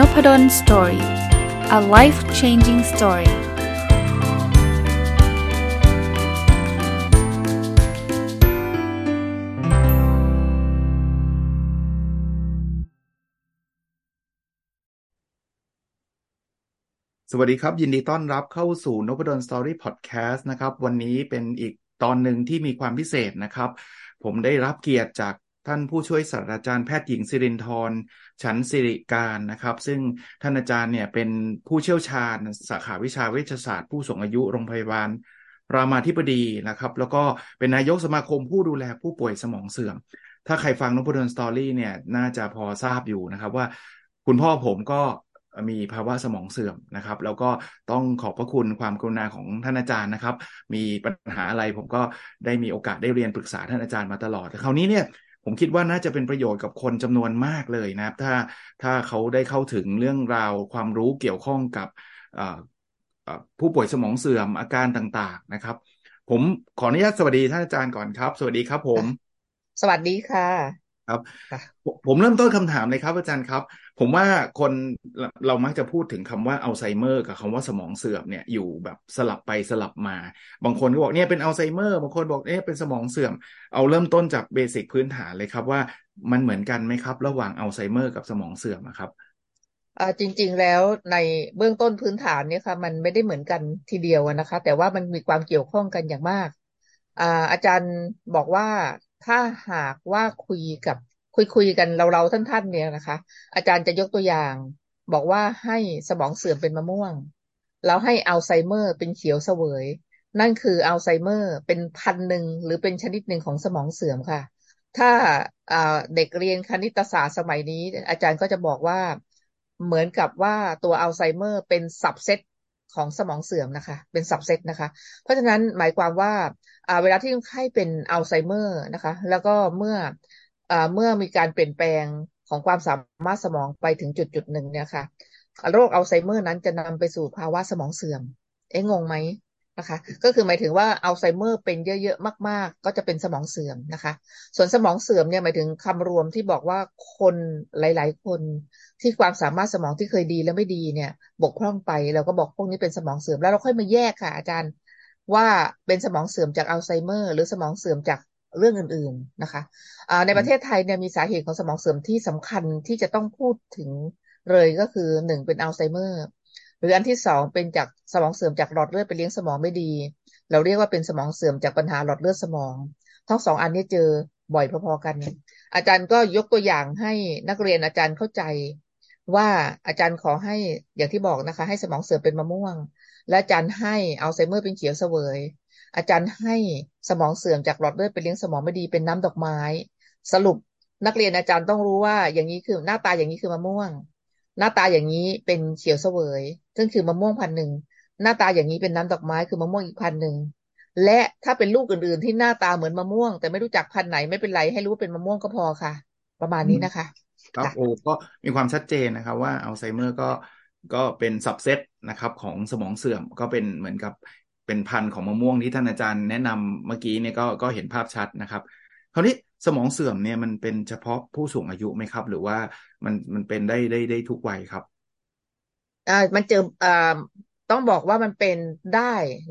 n o p ด d o story a life changing story สวัสดีครับ ยินดีต้อนรับเข้าสู่นพดล story podcast นะครับ วันนี้เป็นอีกตอนหนึ่งที่มีความพิเศษนะครับ ผมได้รับเกียรติจากท่านผู้ช่วยศาสตราจารย์แพทย์หญิงสิรินทร์ ฉันสิริการนะครับ ซึ่งท่านอาจารย์เนี่ยเป็นผู้เชี่ยวชาญสาขาวิชาเวชศาสตร์ ผู้สูงอายุโรงพยาบาลรามาธิบดีนะครับ แล้วก็เป็นนายกสมาคมผู้ดูแลผู้ป่วยสมองเสื่อม ถ้าใครฟังนพดลสตอรี่เนี่ยน่าจะพอทราบอยู่นะครับว่าคุณพ่อผมก็มีภาวะสมองเสื่อมนะครับ แล้วก็ต้องขอบพระคุณความกรุณาของท่านอาจารย์นะครับ มีปัญหาอะไรผมก็ได้มีโอกาสได้เรียนปรึกษาท่านอาจารย์มาตลอดแต่คราวนี้เนี่ย ผมคิดว่าน่าจะเป็นประโยชน์กับคนจำนวนมากเลยนะครับ ถ้าถ้าเขาได้เข้าถึงเรื่องราวความรู้เกี่ยวข้องกับผู้ป่วยสมองเสื่อมอาการต่างๆนะครับ ผมขออนุญาตสวัสดีท่านอาจารย์ก่อนครับ สวัสดีครับผม สวัสดีค่ะ ครับผมเริ่มต้นคำถามเลยครับ อาจารย์ครับ ผมว่าคนเรามักจะพูดถึงคำว่าอัลไซเมอร์กับคำว่าสมองเสื่อมเนี่ยอยู่แบบสลับไปสลับมา บางคนก็บอกเนี่ยเป็นอัลไซเมอร์บางคนบอกเนี่ยเป็นสมองเสื่อม เอาเริ่มต้นจากเบสิกพื้นฐานเลยครับว่ามันเหมือนกันไหมครับ ระหว่างอัลไซเมอร์กับสมองเสื่อมครับอ่าจริง ๆ แล้วในเบื้องต้นพื้นฐานเนี่ยค่ะมันไม่ได้เหมือนกันทีเดียวนะคะ แต่ว่ามันมีความเกี่ยวข้องกันอย่างมากอ่าอาจารย์บอกว่า ถ้าหากว่าคุยกับคุยคุยกันเราเราท่านท่านเนี่ยนะคะ อาจารย์จะยกตัวอย่าง บอกว่าให้สมองเสื่อมเป็นมะม่วง แล้วให้อัลไซเมอร์เป็นเขียวเสวย นั่นคืออัลไซเมอร์เป็นพันหนึ่งหรือเป็นชนิดหนึ่งของสมองเสื่อมค่ะ ถ้าเด็กเรียนคณิตศาสตร์สมัยนี้ อาจารย์ก็จะบอกว่าเหมือนกับว่าตัวอัลไซเมอร์เป็น subset ของสมองเสื่อมนะคะ เป็น subset นะคะ เพราะฉะนั้นหมายความว่าเวลาที่คนไข้เป็นอัลไซเมอร์นะคะ แล้วก็เมื่อเมื่อมีการเปลี่ยนแปลงของความสามารถสมองไปถึงจุดจุดหนึ่งเนี่ยค่ะโรคอัลไซเมอร์นั้นจะนำไปสู่ภาวะสมองเสื่อม เอ๊งงไหม นะคะ ก็คือหมายถึงว่าอัลไซเมอร์เป็นเยอะๆมาก ๆ ก็จะเป็นสมองเสื่อมนะคะ ส่วนสมองเสื่อมเนี่ยหมายถึงคำรวมที่บอกว่าคนหลาย ๆ คนที่ความสามารถสมองที่เคยดีแล้วไม่ดีเนี่ย บกพร่องไปเราก็บอกพวกนี้เป็นสมองเสื่อมแล้วเราค่อยมาแยกค่ะอาจารย์ว่าเป็นสมองเสื่อมจากอัลไซเมอร์ หรือสมองเสื่อมจากเรื่องอื่น ๆนะคะในประเทศไทยเนี่ยมีสาเหตุของสมองเสื่อมที่สำคัญที่จะต้องพูดถึงเลยก็คือหนึ่งเป็นอัลไซเมอร์ หรืออันที่สองเป็นจากสมองเสื่อมจากหลอดเลือดไปเลี้ยงสมองไม่ดี เราเรียกว่าเป็นสมองเสื่อมจากปัญหาหลอดเลือดสมอง ทั้งสองอันนี้เจอบ่อยพอๆกัน อาจารย์ก็ยกตัวอย่างให้นักเรียนอาจารย์เข้าใจว่าอาจารย์ขอให้อย่างที่บอกนะคะ ให้สมองเสื่อมเป็นมะม่วง และอาจารย์ให้อัลไซเมอร์เป็นเขียวเสวย อาจารย์ให้สมองเสื่อมจากหลอดเลือดไปเลี้ยงสมองไม่ดีเป็นน้ำดอกไม้ สรุปนักเรียนอาจารย์ต้องรู้ว่าอย่างนี้คือหน้าตาอย่างนี้คือมะม่วง หน้าตาอย่างนี้เป็นเขียวเสวย ซึ่งคือมะม่วงพันหนึ่งหน้าตาอย่างนี้เป็นน้ำดอกไม้คือมะม่วงอีกพันหนึ่งและถ้าเป็นลูกอื่นๆ ที่หน้าตาเหมือนมะม่วง แต่ไม่รู้จักพันไหนไม่เป็นไรให้รู้ว่าเป็นมะม่วงก็พอค่ะ ประมาณนี้นะคะครับโอ้ก็มีความชัดเจนนะครับ ว่าอัลไซเมอร์ก็ก็เป็นสับเซตนะครับของสมองเสื่อมก็เป็นเหมือนกับเป็นพันธุ์ของมะม่วงที่ท่านอาจารย์แนะนำเมื่อกี้เนี่ยก็ก็เห็นภาพชัดนะครับคราวนี้สมองเสื่อมเนี่ยมันเป็นเฉพาะผู้สูงอายุไหมครับ หรือว่ามันมันเป็นได้ได้ได้ทุกวัยครับอ่า มันเจออ่าต้องบอกว่ามันเป็นได้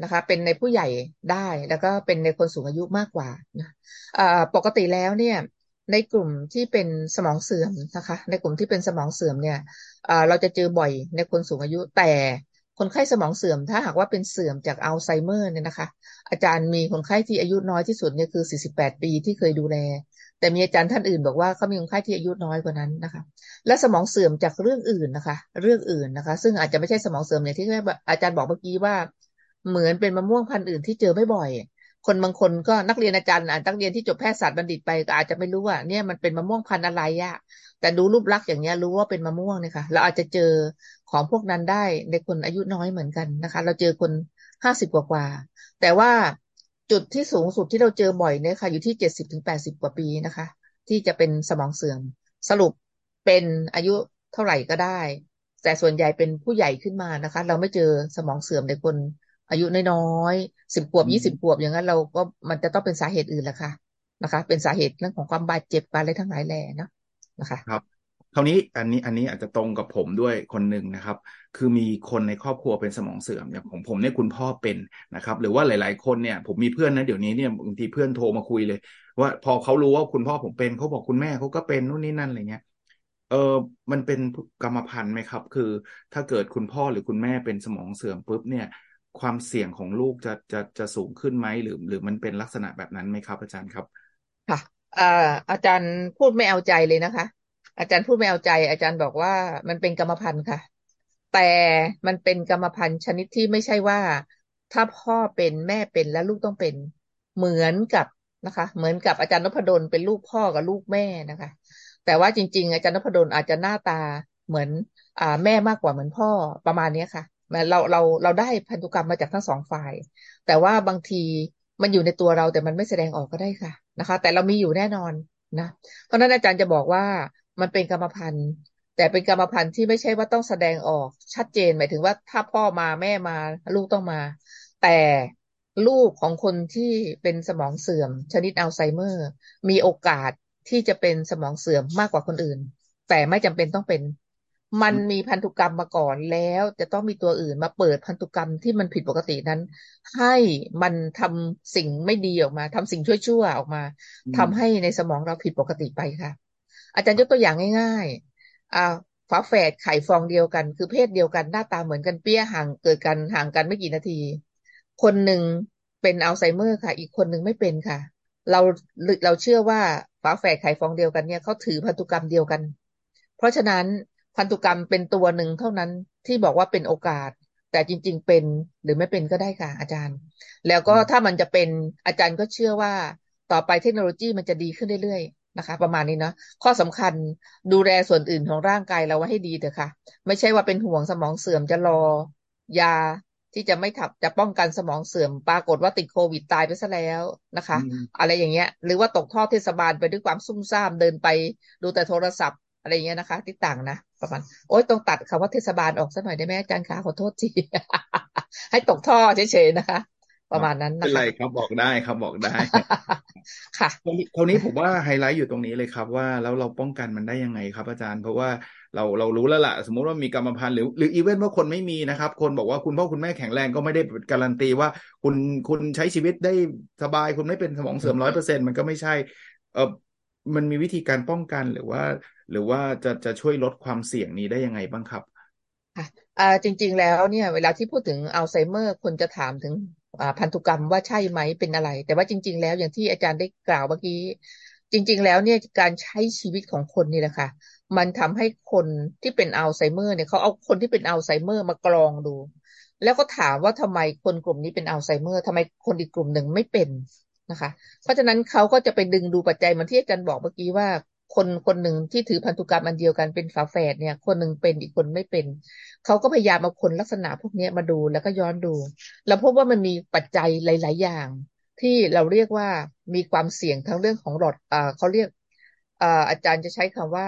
นะคะ เป็นในผู้ใหญ่ได้แล้วก็เป็นในคนสูงอายุมากกว่านะอ่าปกติแล้วเนี่ย ในกลุ่มที่เป็นสมองเสื่อมนะคะ ในกลุ่มที่เป็นสมองเสื่อมเนี่ยเราจะเจอบ่อยในคนสูงอายุแต่คนไข้สมองเสื่อมถ้าหากว่าเป็นเสื่อมจากอัลไซเมอร์เนี่ยนะคะ อาจารย์มีคนไข้ที่อายุน้อยที่สุดเนี่ยคือ 48 ปีที่เคยดูแล แต่มีอาจารย์ท่านอื่นบอกว่าเขามีคนไข้ที่อายุน้อยกว่านั้นนะคะ และสมองเสื่อมจากเรื่องอื่นนะคะ เรื่องอื่นนะคะ ซึ่งอาจจะไม่ใช่สมองเสื่อมอย่างที่อาจารย์บอกเมื่อกี้ว่า เหมือนเป็นมะม่วงพันธุ์อื่นที่เจอไม่บ่อยคนบางคนก็นักเรียนอาจารย์นักเรียนที่จบแพทยศาสตร์บัณฑิตไปก็อาจจะไม่รู้ว่าเนี่ยมันเป็นมะม่วงพันธุ์อะไรอะแต่ดูรูปลักษณ์อย่างเงี้ยรู้ว่าเป็นมะม่วงเนี่ยค่ะเราอาจจะเจอของพวกนั้นได้ในคนอายุน้อยเหมือนกันนะคะ เราเจอคนห้าสิบกว่ากว่าแต่ว่า จุดที่สูงสุดที่เราเจอบ่อยเนี่ยค่ะ อยู่ที่เจ็ดสิบถึงแปดสิบกว่าปีนะคะ ที่จะเป็นสมองเสื่อม สรุปเป็นอายุเท่าไหร่ก็ได้ แต่ส่วนใหญ่เป็นผู้ใหญ่ขึ้นมานะคะ เราไม่เจอสมองเสื่อมในคนอายุน้อยๆสิบขวบยี่สิบขวบอย่างนั้นเราก็มันจะต้องเป็นสาเหตุอื่นแหละค่ะนะคะ เป็นสาเหตุเรื่องของความบาดเจ็บอะไรทั้งหลายแหล่นะนะคะ ครับ คราวนี้อันนี้อันนี้อาจจะตรงกับผมด้วยคนหนึ่งนะครับ คือมีคนในครอบครัวเป็นสมองเสื่อมอย่างผมผมเนี่ยคุณพ่อเป็นนะครับ หรือว่าหลาย ๆ คนเนี่ย ผมมีเพื่อนนะเดี๋ยวนี้เนี่ยบางทีเพื่อนโทรมาคุยเลย ว่าพอเขารู้ว่าคุณพ่อผมเป็นเขาบอกคุณแม่เขาก็เป็นนู่นนี่นั่นอะไรเงี้ยเออมันเป็นกรรมพันธุ์ไหมครับ คือถ้าเกิดคุณพ่อหรือคุณแม่เป็นสมองเสื่อมปุ๊บเนี่ย ความเสี่ยงของลูกจะจะจะสูงขึ้นไหมหรือ หรือมันเป็นลักษณะแบบนั้นไหมครับ อาจารย์ครับ ค่ะอ่าอาจารย์พูดไม่เอาใจเลยนะคะ อาจารย์พูดไม่เอาใจ อาจารย์บอกว่ามันเป็นกรรมพันธุ์ค่ะ แต่มันเป็นกรรมพันธุ์ชนิดที่ไม่ใช่ว่า ถ้าพ่อเป็นแม่เป็นแล้วลูกต้องเป็นเหมือนกับนะคะ เหมือนกับอาจารย์นพดลเป็นลูกพ่อกับลูกแม่นะคะ แต่ว่าจริง ๆ อาจารย์นพดลอาจจะหน้าตาเหมือนอ่าแม่มากกว่าเหมือนพ่อประมาณนี้ค่ะเราเราเราได้พันธุกรรมมาจากทั้งสองฝ่าย แต่ว่าบางทีมันอยู่ในตัวเราแต่มันไม่แสดงออกก็ได้ค่ะนะคะ แต่เรามีอยู่แน่นอนนะเพราะนั้นอาจารย์จะบอกว่า มันเป็นกรรมพันธุ์ แต่เป็นกรรมพันธุ์ที่ไม่ใช่ว่าต้องแสดงออก ชัดเจนหมายถึงว่าถ้าพ่อมาแม่มาลูกต้องมา แต่ลูกของคนที่เป็นสมองเสื่อม ชนิดอัลไซเมอร์ มีโอกาสที่จะเป็นสมองเสื่อมมากกว่าคนอื่น แต่ไม่จำเป็นต้องเป็น มันมีพันธุกรรมมาก่อนแล้วจะต้องมีตัวอื่นมาเปิดพันธุกรรมที่มันผิดปกตินั้น ให้มันทำสิ่งไม่ดีออกมาทำสิ่งชั่วๆออกมาทำให้ในสมองเราผิดปกติไปค่ะ อาจารย์ยกตัวอย่างง่ายๆอ่าฝาแฝดไข่ฟองเดียวกัน คือเพศเดียวกันหน้าตาเหมือนกันเปี้ยห่างเกิดกันห่างกันไม่กี่นาที คนหนึ่งเป็นอัลไซเมอร์ค่ะ อีกคนหนึ่งไม่เป็นค่ะ เราเราเชื่อว่าฝาแฝดไข่ฟองเดียวกันเนี่ยเขาถือพันธุกรรมเดียวกัน เพราะฉะนั้นพันธุกรรมเป็นตัวหนึ่งเท่านั้นที่บอกว่าเป็นโอกาส แต่จริง ๆ เป็นหรือไม่เป็นก็ได้ค่ะ อาจารย์ แล้วก็ถ้ามันจะเป็นอาจารย์ก็เชื่อว่าต่อไปเทคโนโลยีมันจะดีขึ้นเรื่อยๆ นะคะ ประมาณนี้เนาะข้อสำคัญดูแลส่วนอื่นของร่างกายเราไว้ให้ดีเถอะค่ะ ไม่ใช่ว่าเป็นห่วงสมองเสื่อมจะรอยาที่จะไม่ทับจะป้องกันสมองเสื่อมปรากฏว่าติดโควิดตายไปซะแล้วนะคะ อะไรอย่างเงี้ย หรือว่าตกท่อเทศบาลไปด้วยความซุ่มซ่ามเดินไป ดูแต่โทรศัพท์อะไรเงี้ยนะคะ ที่ต่างนะประมาณโอ๊ยต้องตัดคำว่าเทศบาลออกสักหน่อยได้ไหมอาจารย์คะขอโทษทีให้ตกท่อเฉยๆนะคะ ประมาณนั้นนะคะเป็นไรครับบอกได้ครับบอกได้ ค่ะคราวนี้ผมว่าไฮไลท์อยู่ตรงนี้เลยครับ ว่าแล้วเราป้องกันมันได้ยังไงครับ อาจารย์เพราะว่าเราเรารู้แล้วล่ะ สมมุติว่ามีกรรมพันธุ์หรือหรืออีเวนต์ว่าคนไม่มีนะครับ คนบอกว่าคุณพ่อคุณแม่แข็งแรงก็ไม่ได้การันตีว่า คุณคุณใช้ชีวิตได้สบายคุณไม่เป็นสมองเสื่อมร้อยเปอร์เซ็นมันก็ไม่ใช่ เออมันมีวิธีการป้องกันหรือว่า หรือว่าจะจะช่วยลดความเสี่ยงนี้ได้ยังไงบ้างครับค่ะอ่าจริง ๆ แล้วเนี่ย เวลาที่พูดถึงอัลไซเมอร์คนจะถามถึง พันธุกรรมว่าใช่ไหมเป็นอะไร แต่ว่าจริง ๆ แล้วอย่างที่อาจารย์ได้กล่าวเมื่อกี้ จริง ๆ แล้วเนี่ยการใช้ชีวิตของคนนี่แหละค่ะ มันทำให้คนที่เป็นอัลไซเมอร์เนี่ยเขาเอาคนที่เป็นอัลไซเมอร์มากรองดู แล้วก็ถามว่าทำไมคนกลุ่มนี้เป็นอัลไซเมอร์ทำไมคนอีกกลุ่มหนึ่งไม่เป็นนะคะ เพราะฉะนั้นเขาก็จะไปดึงดูปัจจัยมันที่อาจารย์บอกเมื่อกี้ว่า คนคนหนึ่งที่ถือพันธุกรรมอันเดียวกันเป็นฝาแฝดเนี่ย คนหนึ่งเป็นอีกคนไม่เป็น เขาก็พยายามเอาคนลักษณะพวกนี้มาดูแล้วก็ย้อนดู แล้วพบว่ามันมีปัจจัยหลาย ๆ อย่าง ที่เราเรียกว่ามีความเสี่ยงทั้งเรื่องของหลอดอ่าเขาเรียกอ่าอาจารย์จะใช้คำว่า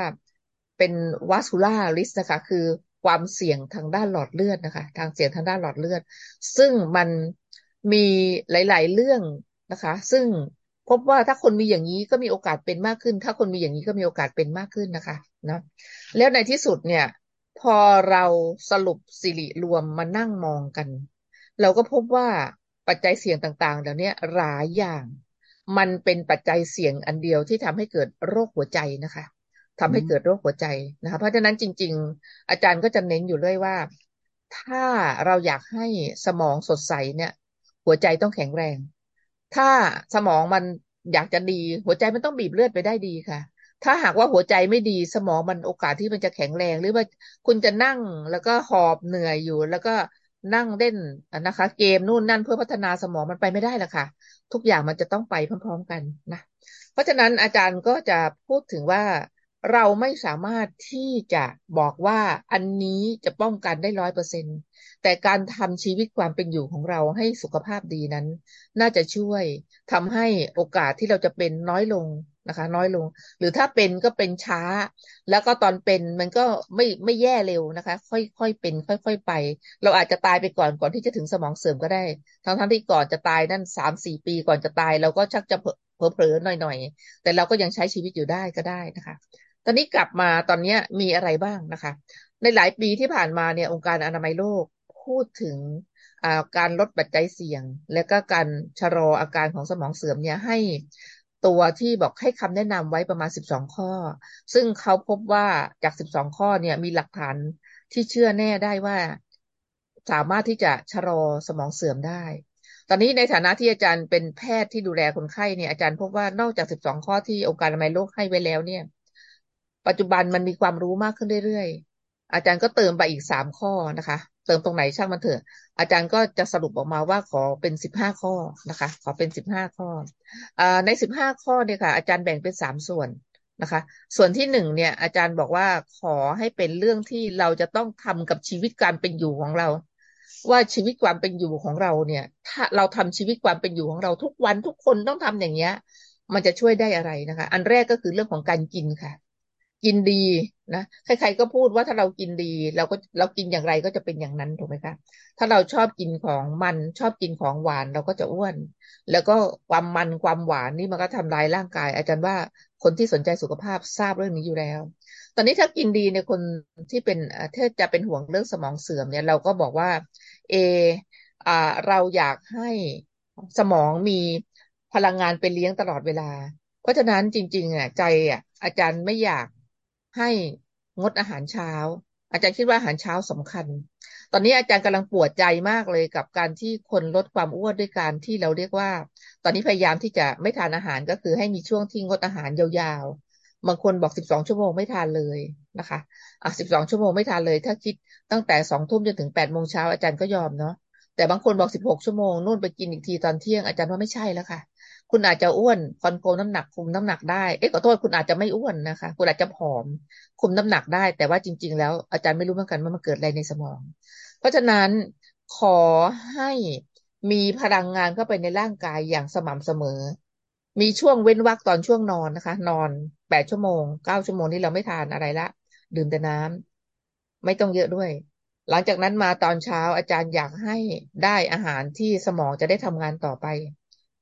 เป็นวัสคูล่าริสนะคะ คือความเสี่ยงทางด้านหลอดเลือดนะคะ ทางเสี่ยงทางด้านหลอดเลือด ซึ่งมันมีหลาย ๆ เรื่องนะคะ ซึ่ง พบว่าถ้าคนมีอย่างนี้ก็มีโอกาสเป็นมากขึ้น ถ้าคนมีอย่างนี้ก็มีโอกาสเป็นมากขึ้นนะคะนะแล้วในที่สุดเนี่ย พอเราสรุปสิริรวมมานั่งมองกัน เราก็พบว่าปัจจัยเสี่ยงต่างๆเดี๋ยวนี้หลายอย่าง มันเป็นปัจจัยเสี่ยงอันเดียวที่ทำให้เกิดโรคหัวใจนะคะทำให้เกิดโรคหัวใจนะคะ เพราะฉะนั้นจริง ๆ อาจารย์ก็จะเน้นอยู่เรื่อยว่า ถ้าเราอยากให้สมองสดใสเนี่ย หัวใจต้องแข็งแรง ถ้าสมองมันอยากจะดี หัวใจมันต้องบีบเลือดไปได้ดีค่ะ ถ้าหากว่าหัวใจไม่ดีสมองมันโอกาสที่มันจะแข็งแรง หรือว่าคุณจะนั่งแล้วก็หอบเหนื่อยอยู่ แล้วก็นั่งเล่นนะคะ เกมนู่นนั่นเพื่อพัฒนาสมองมันไปไม่ได้ละค่ะ ทุกอย่างมันจะต้องไปพร้อม ๆ กันนะเพราะฉะนั้นอาจารย์ก็จะพูดถึงว่าเราไม่สามารถที่จะบอกว่าอันนี้จะป้องกันได้ร้อยเปอร์เซ็นต์ แต่การทำชีวิตความเป็นอยู่ของเราให้สุขภาพดีนั้น น่าจะช่วยทำให้โอกาสที่เราจะเป็นน้อยลงนะคะ น้อยลง หรือถ้าเป็นก็เป็นช้า แล้วก็ตอนเป็นมันก็ไม่ไม่แย่เร็วนะคะ ค่อยๆเป็น ค่อย ๆ ไป เราอาจจะตายไปก่อนก่อนที่จะถึงสมองเสื่อมก็ได้ ทั้งทั้งที่ก่อนจะตายนั่นสามสี่ปีก่อนจะตาย เราก็ชักจะเผลอๆหน่อยๆแต่เราก็ยังใช้ชีวิตอยู่ได้ก็ได้นะคะ ตอนนี้กลับมาตอนนี้มีอะไรบ้างนะคะ ในหลายปีที่ผ่านมาเนี่ยองค์การอนามัยโลกพูดถึงการลดปัจจัยเสี่ยง และก็การชะลออาการของสมองเสื่อมเนี่ยให้ตัวที่บอกให้คำแนะนำไว้ประมาณ 12 ข้อ ซึ่งเขาพบว่าจาก 12 ข้อเนี่ยมีหลักฐานที่เชื่อแน่ได้ว่า สามารถที่จะชะลอสมองเสื่อมได้ ตอนนี้ในฐานะที่อาจารย์เป็นแพทย์ที่ดูแลคนไข้เนี่ยอาจารย์พบว่านอกจาก 12 ข้อที่องค์การอนามัยโลกให้ไว้แล้วเนี่ย ปัจจุบันมันมีความรู้มากขึ้นเรื่อยๆ อาจารย์ก็เติมไปอีกสามข้อนะคะ เติมตรงไหนช่างมันเถอะ อาจารย์ก็จะสรุปออกมาว่าขอเป็นสิบห้าข้อนะคะ ขอเป็นสิบห้าข้ออในสิบห้าข้อเนี่ยค่ะ อาจารย์แบ่งเป็นสามส่วนนะคะ ส่วนที่หนึ่งเนี่ย อาจารย์บอกว่าขอให้เป็นเรื่องที่เราจะต้องทำกับชีวิตการเป็นอยู่ของเรา ว่าชีวิตความเป็นอยู่ของเราเนี่ย ถ้าเราทำชีวิตความเป็นอยู่ของเราทุกวันทุกคนต้องทำอย่างเงี้ยมันจะช่วยได้อะไรนะคะ อันแรกก็คือเรื่องของการกินค่ะ กินดีนะใครๆก็พูดว่าถ้าเรากินดี เราก็เรากินอย่างไรก็จะเป็นอย่างนั้นถูกไหมคะถ้าเราชอบกินของมันชอบกินของหวานเราก็จะอ้วน แล้วก็ความมันความหวานนี่มันก็ทำลายร่างกาย อาจารย์ว่าคนที่สนใจสุขภาพทราบเรื่องนี้อยู่แล้ว ตอนนี้ถ้ากินดีเนี่ยคนที่เป็นถ้าจะเป็นห่วงเรื่องสมองเสื่อมเนี่ย เราก็บอกว่า เออ่าเราอยากให้สมองมีพลังงานไปเลี้ยงตลอดเวลา เพราะฉะนั้นจริงๆอะใจอะอาจารย์ไม่อยาก ให้งดอาหารเช้า อาจารย์คิดว่าอาหารเช้าสำคัญ ตอนนี้อาจารย์กำลังปวดใจมากเลยกับการที่คนลดความอ้วนด้วยการที่เราเรียกว่า ตอนนี้พยายามที่จะไม่ทานอาหารก็คือให้มีช่วงที่งดอาหารยาวๆ บางคนบอกสิบสองชั่วโมงไม่ทานเลยนะคะอะสิบสองชั่วโมงไม่ทานเลย ถ้าคิดตั้งแต่สองทุ่มจนถึงแปดโมงเช้าอาจารย์ก็ยอมเนาะแต่บางคนบอกสิบหกชั่วโมงนู่นไปกินอีกทีตอนเที่ยงอาจารย์ว่าไม่ใช่แล้วค่ะ คุณอาจจะอ้วนคอนโทรลน้ำหนักคุมน้ำหนักได้ เอ๊ะขอโทษคุณอาจจะไม่อ้วนนะคะ คุณอาจจะผอม คุมน้ำหนักได้ แต่ว่าจริง ๆ แล้วอาจารย์ไม่รู้เหมือนกันว่ามันเกิดอะไรในสมอง เพราะฉะนั้นขอให้มีพลังงานเข้าไปในร่างกายอย่างสม่ำเสมอ มีช่วงเว้นวรรคตอนช่วงนอนนะคะ นอนแปดชั่วโมงเก้าชั่วโมงนี่เราไม่ทานอะไรละ ดื่มแต่น้ำไม่ต้องเยอะด้วย หลังจากนั้นมาตอนเช้าอาจารย์อยากให้ได้อาหารที่สมองจะได้ทำงานต่อไป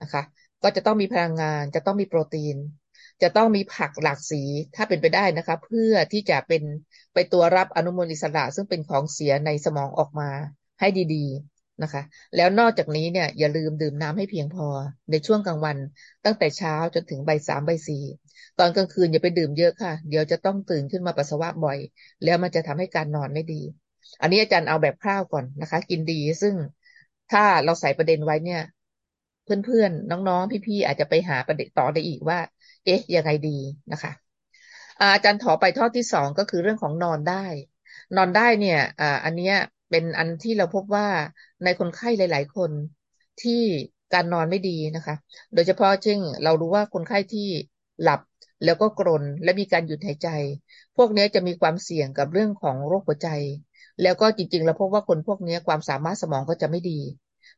นะคะ ก็จะต้องมีพลังงาน จะต้องมีโปรตีน จะต้องมีผักหลากสีถ้าเป็นไปได้นะคะ เพื่อที่จะเป็นไปตัวรับอนุมูลอิสระ ซึ่งเป็นของเสียในสมองออกมาให้ดีๆนะคะ แล้วนอกจากนี้เนี่ยอย่าลืมดื่มน้ำให้เพียงพอในช่วงกลางวัน ตั้งแต่เช้าจนถึงใบสามใบสี่ตอนกลางคืนอย่าไปดื่มเยอะค่ะ เดี๋ยวจะต้องตื่นขึ้นมาปัสสาวะบ่อย แล้วมันจะทำให้การนอนไม่ดี อันนี้อาจารย์เอาแบบคร่าวก่อนนะคะ กินดีซึ่งถ้าเราใส่ประเด็นไว้เนี่ย เพื่อนๆ น้องๆ พี่ๆ อาจจะไปหาประเด็นต่อได้อีกว่า เอ๊ะ ยังไงดีนะคะอาจารย์ถอไปทอดที่สองก็คือเรื่องของนอนได้ นอนได้เนี่ยอ่าอันนี้เป็นอันที่เราพบว่าในคนไข้หลาย ๆ คนที่การนอนไม่ดีนะคะ โดยเฉพาะเช่นเรารู้ว่าคนไข้ที่หลับแล้วก็กรนและมีการหยุดหายใจ พวกนี้จะมีความเสี่ยงกับเรื่องของโรคหัวใจ แล้วก็จริงๆ เราพบว่าคนพวกนี้ความสามารถสมองก็จะไม่ดี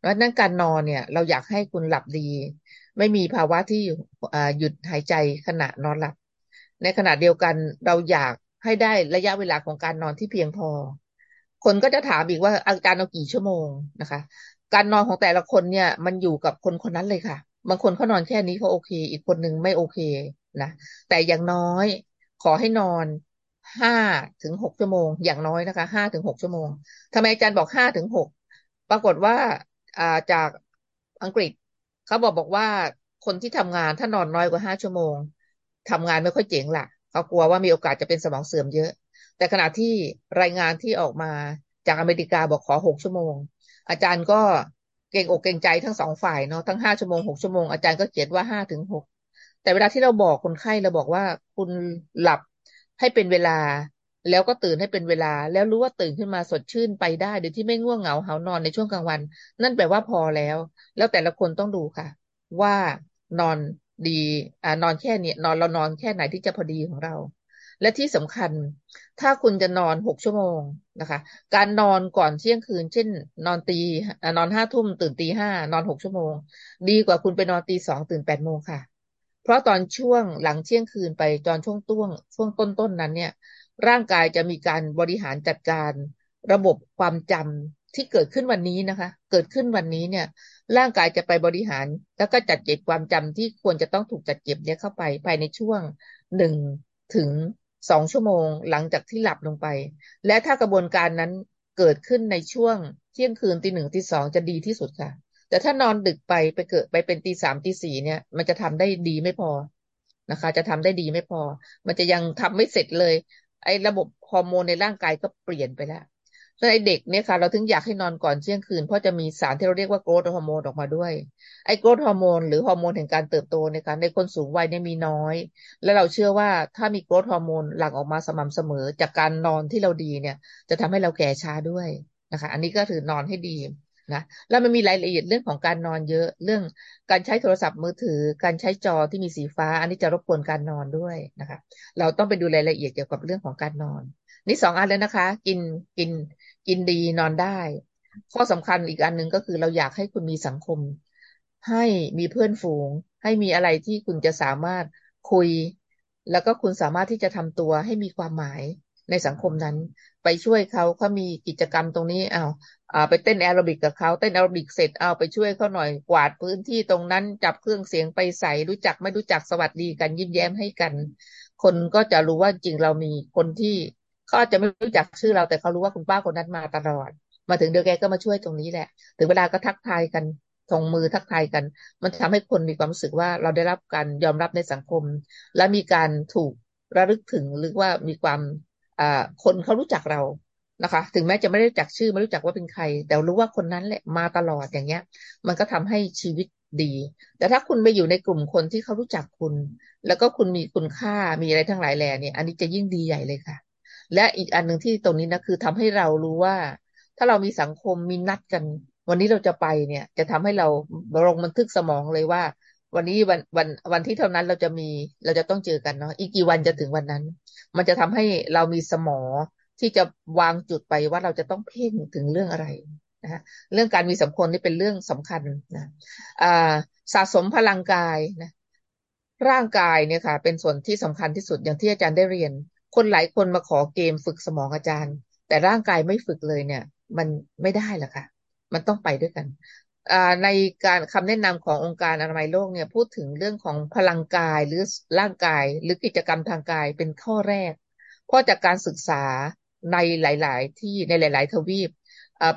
เพราะนั้นการนอนเนี่ย เราอยากให้คุณหลับดี ไม่มีภาวะที่หยุดหายใจขณะนอนหลับ ในขณะเดียวกันเราอยากให้ได้ระยะเวลาของการนอนที่เพียงพอ คนก็จะถามอีกว่าอาจารย์เอากี่ชั่วโมงนะคะ การนอนของแต่ละคนเนี่ย มันอยู่กับคนคนนั้นเลยค่ะ บางคนเขานอนแค่นี้เขาโอเค อีกคนหนึ่งไม่โอเคนะแต่อย่างน้อยขอให้นอนห้าถึงหกชั่วโมง อย่างน้อยนะคะห้าถึงหกชั่วโมงทำไมอาจารย์บอกห้าถึงหกปรากฏว่า จากอังกฤษ เขาบอกบอกว่าคนที่ทำงานถ้านอนน้อยกว่าห้าชั่วโมงทำงานไม่ค่อยเจ๋งล่ะเขากลัวว่ามีโอกาสจะเป็นสมองเสื่อมเยอะ แต่ขณะที่รายงานที่ออกมาจากอเมริกาบอกขอหกชั่วโมง อาจารย์ก็เก่งอกเก่งใจทั้งสองฝ่ายเนาะทั้งห้าชั่วโมงหกชั่วโมงอาจารย์ก็เขียนว่าห้าถึงหกแต่เวลาที่เราบอกคนไข้เราบอกว่าคุณหลับให้เป็นเวลา แล้วก็ตื่นให้เป็นเวลา แล้วรู้ว่าตื่นขึ้นมาสดชื่นไปได้โดยที่ไม่ง่วงเหงาเหานอนในช่วงกลางวัน นั่นแปลว่าพอแล้ว แล้วแต่ละคนต้องดูค่ะ ว่านอนดีอ่านอนแค่นี้นอนเรานอนแค่ไหนที่จะพอดีของเรา และที่สำคัญ ถ้าคุณจะนอนหกชั่วโมงนะคะ การนอนก่อนเที่ยงคืน เช่น นอนตีนอนห้าทุ่มตื่นตีห้านอนหกชั่วโมง ดีกว่าคุณไปนอนตีสองตื่นแปดโมงค่ะ เพราะตอนช่วงหลังเที่ยงคืนไปตอนช่วงต้วงช่วงต้นๆนั้นเนี่ย ร่างกายจะมีการบริหารจัดการระบบความจำที่เกิดขึ้นวันนี้นะคะ เกิดขึ้นวันนี้เนี่ย ร่างกายจะไปบริหาร แล้วก็จัดเก็บความจำที่ควรจะต้องถูกจัดเก็บเนี่ยเข้าไปภายในช่วงหนึ่งถึงสองชั่วโมงหลังจากที่หลับลงไป และถ้ากระบวนการนั้นเกิดขึ้นในช่วงเที่ยงคืนตีหนึ่งตีสองจะดีที่สุดค่ะ แต่ถ้านอนดึกไปไปเกิดไปเป็นตีสามตีสี่เนี่ย มันจะทำได้ดีไม่พอนะคะ จะทำได้ดีไม่พอ มันจะยังทำไม่เสร็จเลย ไอ้ระบบฮอร์โมนในร่างกายก็เปลี่ยนไปแล้วในเด็กเนี่ยค่ะ เราถึงอยากให้นอนก่อนเที่ยงคืน เพราะจะมีสารที่เราเรียกว่า growth hormone ออกมาด้วย ไอ้ growth hormone หรือฮอร์โมนแห่งการเติบโตเนี่ยค่ะในคนสูงวัยเนี่ยมีน้อย และเราเชื่อว่าถ้ามี growth hormone หลั่งออกมาสม่ำเสมอ จากการนอนที่เราดีเนี่ย จะทำให้เราแก่ช้าด้วยนะคะ อันนี้ก็ถือนอนให้ดี นะแล้วมันมีรายละเอียดเรื่องของการนอนเยอะ เรื่องการใช้โทรศัพท์มือถือ การใช้จอที่มีสีฟ้า อันนี้จะรบกวนการนอนด้วยนะคะ เราต้องไปดูรายละเอียดเกี่ยวกับเรื่องของการนอน นี่สองอันแล้วนะคะ กินกินกินดีนอนได้ ข้อสำคัญอีกอันหนึ่งก็คือเราอยากให้คุณมีสังคม ให้มีเพื่อนฝูง ให้มีอะไรที่คุณจะสามารถคุย แล้วก็คุณสามารถที่จะทำตัวให้มีความหมายในสังคมนั้น ไปช่วยเขาเขามีกิจกรรมตรงนี้อ่าเอา ไปเต้นแอโรบิกกับเขาเต้นแอโรบิกเสร็จเอาไปช่วยเขาหน่อยกวาดพื้นที่ตรงนั้นจับเครื่องเสียงไปใส่รู้จักไม่รู้จักสวัสดีกันยิ้มแย้มให้กัน คนก็จะรู้ว่าจริงเรามีคนที่เขาจะไม่รู้จักชื่อเราแต่เขารู้ว่าคุณป้าคนนั้นมาตลอด มาถึงเดี๋ยวแกก็มาช่วยตรงนี้แหละ ถึงเวลาก็ทักทายกันส่งมือทักทายกัน มันทำให้คนมีความรู้สึกว่าเราได้รับการยอมรับในสังคม และมีการถูกระลึกถึงหรือว่ามีความอ่าคนเขารู้จักเรา นะคะ ถึงแม้จะไม่ได้รู้จักชื่อไม่รู้จักว่าเป็นใคร แต่รู้ว่าคนนั้นแหละมาตลอดอย่างเงี้ย มันก็ทำให้ชีวิตดี แต่ถ้าคุณไปอยู่ในกลุ่มคนที่เขารู้จักคุณ แล้วก็คุณมีคุณค่ามีอะไรทั้งหลายแหล่เนี่ย อันนี้จะยิ่งดีใหญ่เลยค่ะ และอีกอันหนึ่งที่ตรงนี้นะคือทำให้เรารู้ว่า ถ้าเรามีสังคมมีนัดกัน วันนี้เราจะไปเนี่ย จะทำให้เราลงบันทึกสมองเลยว่า วันนี้วันวันวันที่เท่านั้นเราจะมีเราจะต้องเจอกันเนาะอีกกี่วันจะถึงวันนั้น มันจะทำให้เรามีสมอง ที่จะวางจุดไปว่าเราจะต้องเพ่งถึงเรื่องอะไรนะเรื่องการมีสัมพันธ์นี่เป็นเรื่องสำคัญนะสะสมพลังกายนะร่างกายเนี่ยค่ะ เป็นส่วนที่สำคัญที่สุดอย่างที่อาจารย์ได้เรียน คนหลายคนมาขอเกมฝึกสมองอาจารย์ แต่ร่างกายไม่ฝึกเลยเนี่ย มันไม่ได้หรอกค่ะ มันต้องไปด้วยกันในการคำแนะนำขององค์การอนามัยโลกเนี่ยพูดถึงเรื่องของพลังกายหรือร่างกายหรือกิจกรรมทางกายเป็นข้อแรก เพราะจากการศึกษา ในหลาย ๆ ที่ในหลาย ๆ ทวีป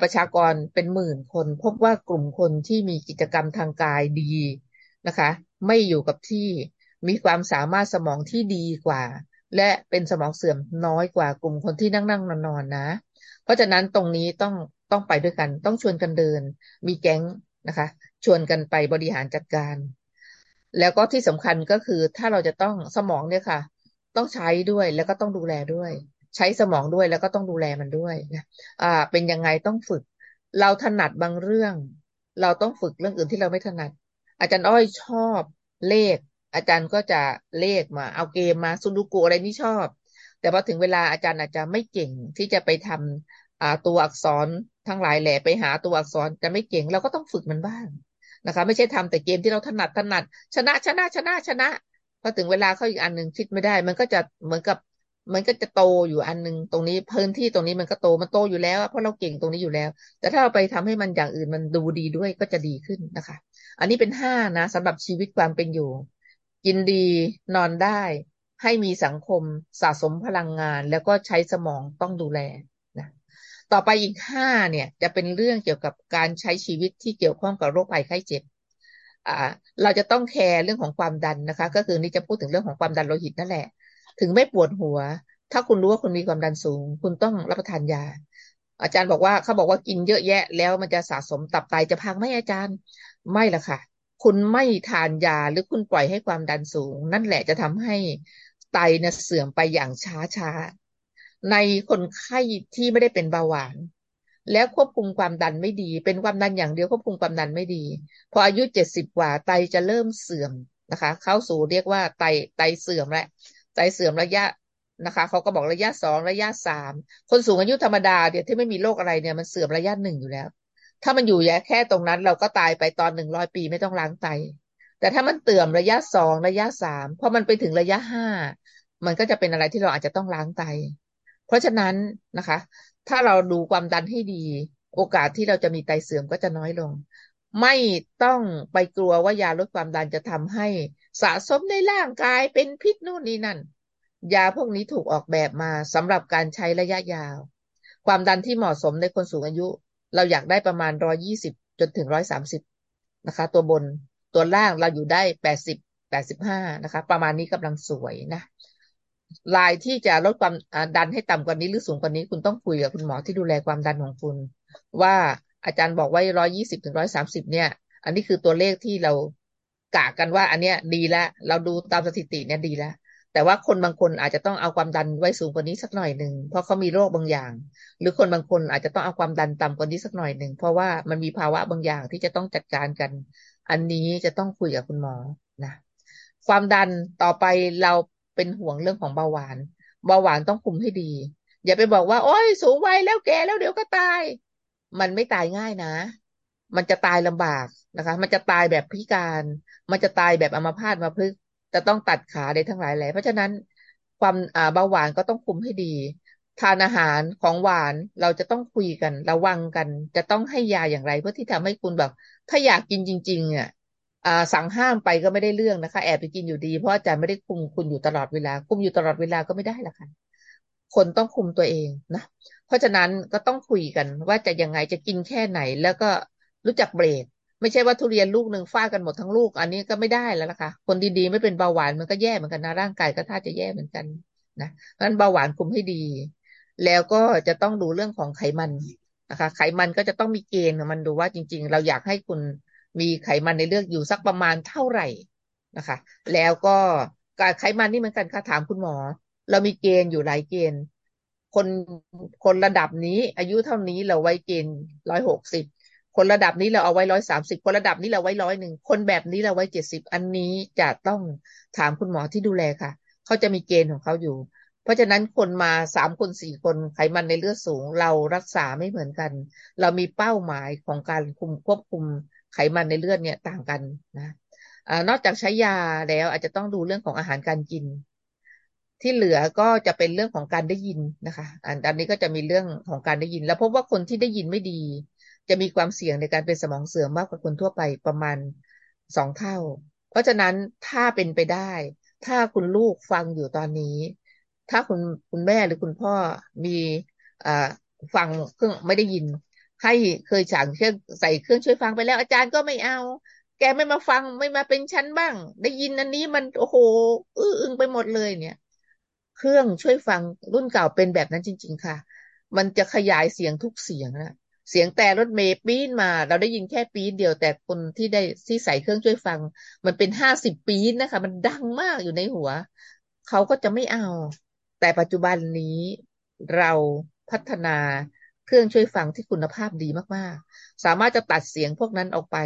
ประชากรเป็นหมื่นคน พบว่ากลุ่มคนที่มีกิจกรรมทางกายดีนะคะ ไม่อยู่กับที่มีความสามารถสมองที่ดีกว่า และเป็นสมองเสื่อมน้อยกว่ากลุ่มคนที่นั่งนั่งนอนนอนนะ เพราะฉะนั้นตรงนี้ต้องต้องไปด้วยกัน ต้องชวนกันเดิน มีแก๊งนะคะ ชวนกันไปบริหารจัดการ แล้วก็ที่สำคัญก็คือถ้าเราจะต้องสมองเนี่ยค่ะ ต้องใช้ด้วยแล้วก็ต้องดูแลด้วย ใช้สมองด้วยแล้วก็ต้องดูแลมันด้วยนะอ่า เป็นยังไงต้องฝึก เราถนัดบางเรื่อง เราต้องฝึกเรื่องอื่นที่เราไม่ถนัด อาจารย์อ้อยชอบเลข อาจารย์ก็จะเลขมา เอาเกมมาซุดูกุอะไรนี่ชอบ แต่พอถึงเวลาอาจารย์อาจจะไม่เก่งที่จะไปทำอ่าตัวอักษรทั้งหลายแหล่ไปหาตัวอักษรจะไม่เก่ง เราก็ต้องฝึกมันบ้างนะคะ ไม่ใช่ทำแต่เกมที่เราถนัดถนัด ชนะชนะชนะชนะพอถึงเวลาเข้าอีกอันหนึ่งคิดไม่ได้ มันก็จะเหมือนกับ มันก็จะโตอยู่อันนึงตรงนี้พื้นที่ตรงนี้มันก็โตมันโตอยู่แล้วเพราะเราเก่งตรงนี้อยู่แล้ว แต่ถ้าเราไปทำให้มันอย่างอื่นมันดูดีด้วยก็จะดีขึ้นนะคะ อันนี้เป็นห้านะสำหรับชีวิตความเป็นอยู่ กินดีนอนได้ ให้มีสังคมสะสมพลังงาน แล้วก็ใช้สมองต้องดูแลนะต่อไปอีกห้าเนี่ย จะเป็นเรื่องเกี่ยวกับการใช้ชีวิตที่เกี่ยวข้องกับโรคภัยไข้เจ็บอ่าเราจะต้องแคร์เรื่องของความดันนะคะ ก็คือนี่จะพูดถึงเรื่องของความดันโลหิตนั่นแหละ ถึงไม่ปวดหัว ถ้าคุณรู้ว่าคุณมีความดันสูง คุณต้องรับประทานยา อาจารย์บอกว่าเขาบอกว่ากินเยอะแยะ แล้วมันจะสะสมตับไตจะพังไหมอาจารย์ ไม่ละค่ะ คุณไม่ทานยาหรือคุณปล่อยให้ความดันสูง นั่นแหละจะทำให้ไตเนี่ยเสื่อมไปอย่างช้าช้าในคนไข้ที่ไม่ได้เป็นเบาหวาน แล้วควบคุมความดันไม่ดี เป็นความดันอย่างเดียวควบคุมความดันไม่ดี พออายุเจ็ดสิบกว่าไตจะเริ่มเสื่อมนะคะ เข้าสู่เรียกว่าไตไตเสื่อมแล้ว ไตเสื่อมระยะนะคะเขาก็บอกระยะสองระยะสามคนสูงอายุธรรมดาเนี่ยที่ไม่มีโรคอะไรเนี่ยมันเสื่อมระยะหนึ่งอยู่แล้ว ถ้ามันอยู่แค่ตรงนั้นเราก็ตายไปตอนหนึ่งร้อยปีไม่ต้องล้างไต แต่ถ้ามันเตื่อมระยะสองระยะสามพอมันไปถึงระยะห้ามันก็จะเป็นอะไรที่เราอาจจะต้องล้างไต เพราะฉะนั้นนะคะ ถ้าเราดูความดันให้ดี โอกาสที่เราจะมีไตเสื่อมก็จะน้อยลง ไม่ต้องไปกลัวว่ายาลดความดันจะทำให้ สะสมในร่างกายเป็นพิษนู่นนี่นั่น ยาพวกนี้ถูกออกแบบมาสำหรับการใช้ระยะยาว ความดันที่เหมาะสมในคนสูงอายุ เราอยากได้ประมาณร้อยี่สิบจนถึงร้อยสามสิบนะคะ ตัวบนตัวล่างเราอยู่ได้แปดสิบแปดสิบห้านะคะ ประมาณนี้กำลังสวยนะลายที่จะลดความดันให้ต่ำกว่านี้หรือสูงกว่านี้คุณต้องคุยกับคุณหมอที่ดูแลความดันของคุณ ว่าอาจารย์บอกไว้ร้อยี่สิบถึงร้อยสามสิบเนี่ย อันนี้คือตัวเลขที่เรา กะกันว่า อันเนี้ยดีแล้วเราดูตามสถิติเนี่ยดีแล้วแต่ว่าคนบางคนอาจจะต้องเอาความดันไว้สูงกว่านี้สักหน่อยหนึ่งเพราะเขามีโรคบางอย่าง หรือคนบางคนอาจจะต้องเอาความดันต่ำกว่านี้สักหน่อยหนึ่งเพราะว่ามันมีภาวะบางอย่างที่จะต้องจัดการกัน อันนี้จะต้องคุยกับคุณหมอนะความดันต่อไปเราเป็นห่วงเรื่องของเบาหวานเบาหวานต้องคุมให้ดี อย่าไปบอกว่า โอ้ยสูงวัยแล้วแก่แล้วเดี๋ยวก็ตาย มันไม่ตายง่ายนะ มันจะตายลำบากนะคะ มันจะตายแบบพิการ มันจะตายแบบอัมพาตมาพึกจะต้องตัดขาได้ทั้งหลายแหล่เพราะฉะนั้นความเบาหวานก็ต้องคุมให้ดี ทานอาหารของหวานเราจะต้องคุยกัน ระวังกัน จะต้องให้ยาอย่างไร เพื่อที่ทำให้คุณแบบ ถ้าอยากกินจริง ๆ อะสั่งห้ามไปก็ไม่ได้เรื่องนะคะ แอบไปกินอยู่ดี เพราะอาจารย์ไม่ได้คุมคุณอยู่ตลอดเวลา คุมอยู่ตลอดเวลาก็ไม่ได้ละค่ะคนต้องคุมตัวเองนะ เพราะฉะนั้นก็ต้องคุยกันว่าจะยังไงจะกินแค่ไหน แล้วก็ รู้จักเบรกไม่ใช่ว่าทุเรียนลูกหนึ่งฟาดกันหมดทั้งลูก อันนี้ก็ไม่ได้แล้วล่ะค่ะ คนดีๆ ไม่เป็นเบาหวานมันก็แย่เหมือนกันนะร่างกายก็ท่าจะแย่เหมือนกันนะเพราะฉะนั้นเบาหวานคุมให้ดี แล้วก็จะต้องดูเรื่องของไขมันนะคะ ไขมันก็จะต้องมีเกณฑ์มันดูว่าจริง ๆ เราอยากให้คุณมีไขมันในเลือดอยู่สักประมาณเท่าไหร่นะคะ แล้วก็การไขมันนี่เหมือนกันค่ะถามคุณหมอ เรามีเกณฑ์อยู่หลายเกณฑ์ คนคนระดับนี้อายุเท่านี้เราไว้เกณฑ์ร้อยหกสิบ คนระดับนี้เราเอาไว้ร้อยสามสิบคนระดับนี้เราไว้ร้อยหนึ่งคนแบบนี้เราไว้เจ็ดสิบอันนี้จะต้องถามคุณหมอที่ดูแลค่ะ เขาจะมีเกณฑ์ของเขาอยู่ เพราะฉะนั้นคนมาสามคนสี่คนไขมันในเลือดสูง เรารักษาไม่เหมือนกัน เรามีเป้าหมายของการคุมควบคุมไขมันในเลือดเนี่ยต่างกันนะอนอกจากใช้ยาแล้วอาจจะต้องดูเรื่องของอาหารการกิน ที่เหลือก็จะเป็นเรื่องของการได้ยินนะคะอันนี้ก็จะมีเรื่องของการได้ยิน แล้วพบว่าคนที่ได้ยินไม่ดี จะมีความเสี่ยงในการเป็นสมองเสื่อมมากกว่าคนทั่วไปประมาณสองเท่า เพราะฉะนั้นถ้าเป็นไปได้ ถ้าคุณลูกฟังอยู่ตอนนี้ ถ้าคุณคุณแม่หรือคุณพ่อมีอ่าฟังเครื่องไม่ได้ยิน ให้เคยสั่งเครื่องใส่เครื่องช่วยฟังไปแล้ว อาจารย์ก็ไม่เอา แกไม่มาฟังไม่มาเป็นชั้นบ้าง ได้ยินอันนี้มันโอ้โหอื้ออึงไปหมดเลยเนี่ย เครื่องช่วยฟังรุ่นเก่าเป็นแบบนั้นจริง ๆ ค่ะ มันจะขยายเสียงทุกเสียงนะ เสียงแต่รถเมย์ปีนมา เราได้ยินแค่ปีนเดียวแต่คนที่ได้ที่ใส่เครื่องช่วยฟัง มันเป็นห้าสิบปีนนะคะ มันดังมากอยู่ในหัว เขาก็จะไม่เอา แต่ปัจจุบันนี้เราพัฒนาเครื่องช่วยฟังที่คุณภาพดีมากๆ สามารถจะตัดเสียงพวกนั้นออกไป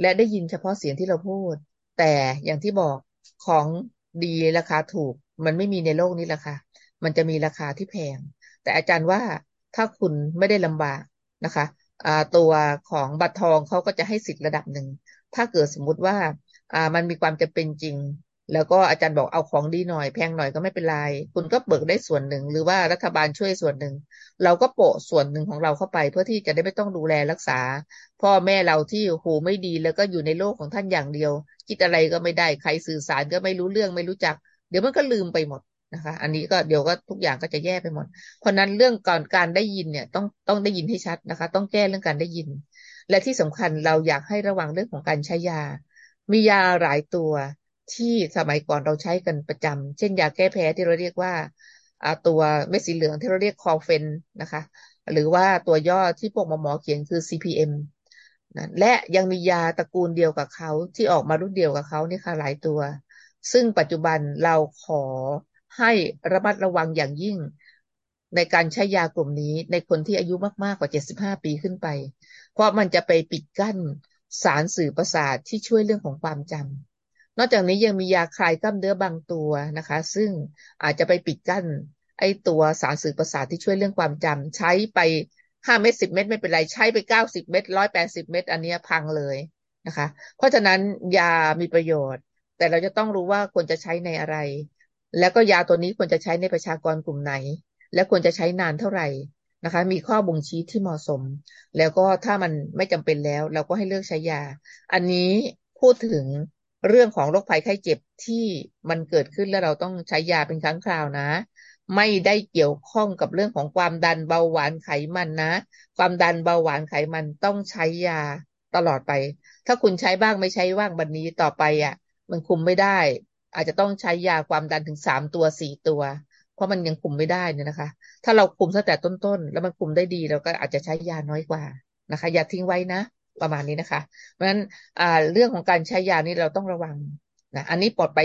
และได้ยินเฉพาะเสียงที่เราพูด แต่อย่างที่บอกของดีราคาถูก มันไม่มีในโลกนี้ราคามันจะมีราคาที่แพง แต่อาจารย์ว่าถ้าคุณไม่ได้ลำบาก นะคะตัวของบัตรทองเขาก็จะให้สิทธิ์ระดับหนึ่ง ถ้าเกิดสมมุติว่ามันมีความจะเป็นจริง แล้วก็อาจารย์บอกเอาของดีหน่อยแพงหน่อยก็ไม่เป็นไร คุณก็เบิกได้ส่วนหนึ่ง หรือว่ารัฐบาลช่วยส่วนหนึ่ง เราก็โปะส่วนหนึ่งของเราเข้าไป เพื่อที่จะได้ไม่ต้องดูแลรักษา พ่อแม่เราที่หูไม่ดีแล้วก็อยู่ในโลกของท่านอย่างเดียว คิดอะไรก็ไม่ได้ใครสื่อสารก็ไม่รู้เรื่องไม่รู้จัก เดี๋ยวมันก็ลืมไปหมด นะคะ อันนี้ก็เดี๋ยวก็ทุกอย่างก็จะแย่ไปหมด เพราะนั้นเรื่องก่อนการได้ยินเนี่ย ต้องต้องได้ยินให้ชัดนะคะ ต้องแก้เรื่องการได้ยิน และที่สำคัญเราอยากให้ระวังเรื่องของการใช้ยา มียาหลายตัวที่สมัยก่อนเราใช้กันประจำเช่นยาแก้แพ้ที่เราเรียกว่าตัวเม็ดสีเหลืองที่เราเรียกคอเฟนนะคะ หรือว่าตัวย่อที่พวกหมอหมอเขียนคือ CPM นะและยังมียาตระกูลเดียวกับเขาที่ออกมารุ่นเดียวกับเขานี่ค่ะหลายตัว ซึ่งปัจจุบันเราขอ ให้ระมัดระวังอย่างยิ่ง ในการใช้ยากลุ่มนี้ในคนที่อายุมาก ๆ กว่า 75 ปีขึ้นไป เพราะมันจะไปปิดกั้นสารสื่อประสาทที่ช่วยเรื่องของความจำนอกจากนี้ยังมียาคลายกล้ามเนื้อบางตัวนะคะ ซึ่งอาจจะไปปิดกั้น ไอตัวสารสื่อประสาทที่ช่วยเรื่องความจำใช้ไป5เม็ด10เม็ดไม่เป็นไร ใช้ไป90เม็ด180เม็ดอันนี้พังเลยนะคะ เพราะฉะนั้นยามีประโยชน์ แต่เราจะต้องรู้ว่าควรจะใช้ในอะไร แล้วก็ยาตัวนี้ควรจะใช้ในประชากรกลุ่มไหน และควรจะใช้นานเท่าไหร่นะคะ มีข้อบ่งชี้ที่เหมาะสม แล้วก็ถ้ามันไม่จำเป็นแล้ว เราก็ให้เลือกใช้ยา อันนี้พูดถึงเรื่องของโรคภัยไข้เจ็บที่มันเกิดขึ้นแล้วเราต้องใช้ยาเป็นครั้งคราวนะ ไม่ได้เกี่ยวข้องกับเรื่องของความดันเบาหวานไขมันนะ ความดันเบาหวานไขมันต้องใช้ยาตลอดไป ถ้าคุณใช้บ้างไม่ใช้บ้างบันนี้ต่อไปอะ มันคุมไม่ได้ อาจจะต้องใช้ยาความดันถึงสามตัวสี่ตัว เพราะมันยังคุมไม่ได้เนี่ยนะคะ ถ้าเราคุมตั้งแต่ต้นๆ แล้วมันคุมได้ดีเราก็อาจจะใช้ยาน้อยกว่านะคะ อย่าทิ้งไว้นะ ประมาณนี้นะคะ เพราะฉะนั้นเรื่องของการใช้ยานี่เราต้องระวังนะอันนี้ปลดไป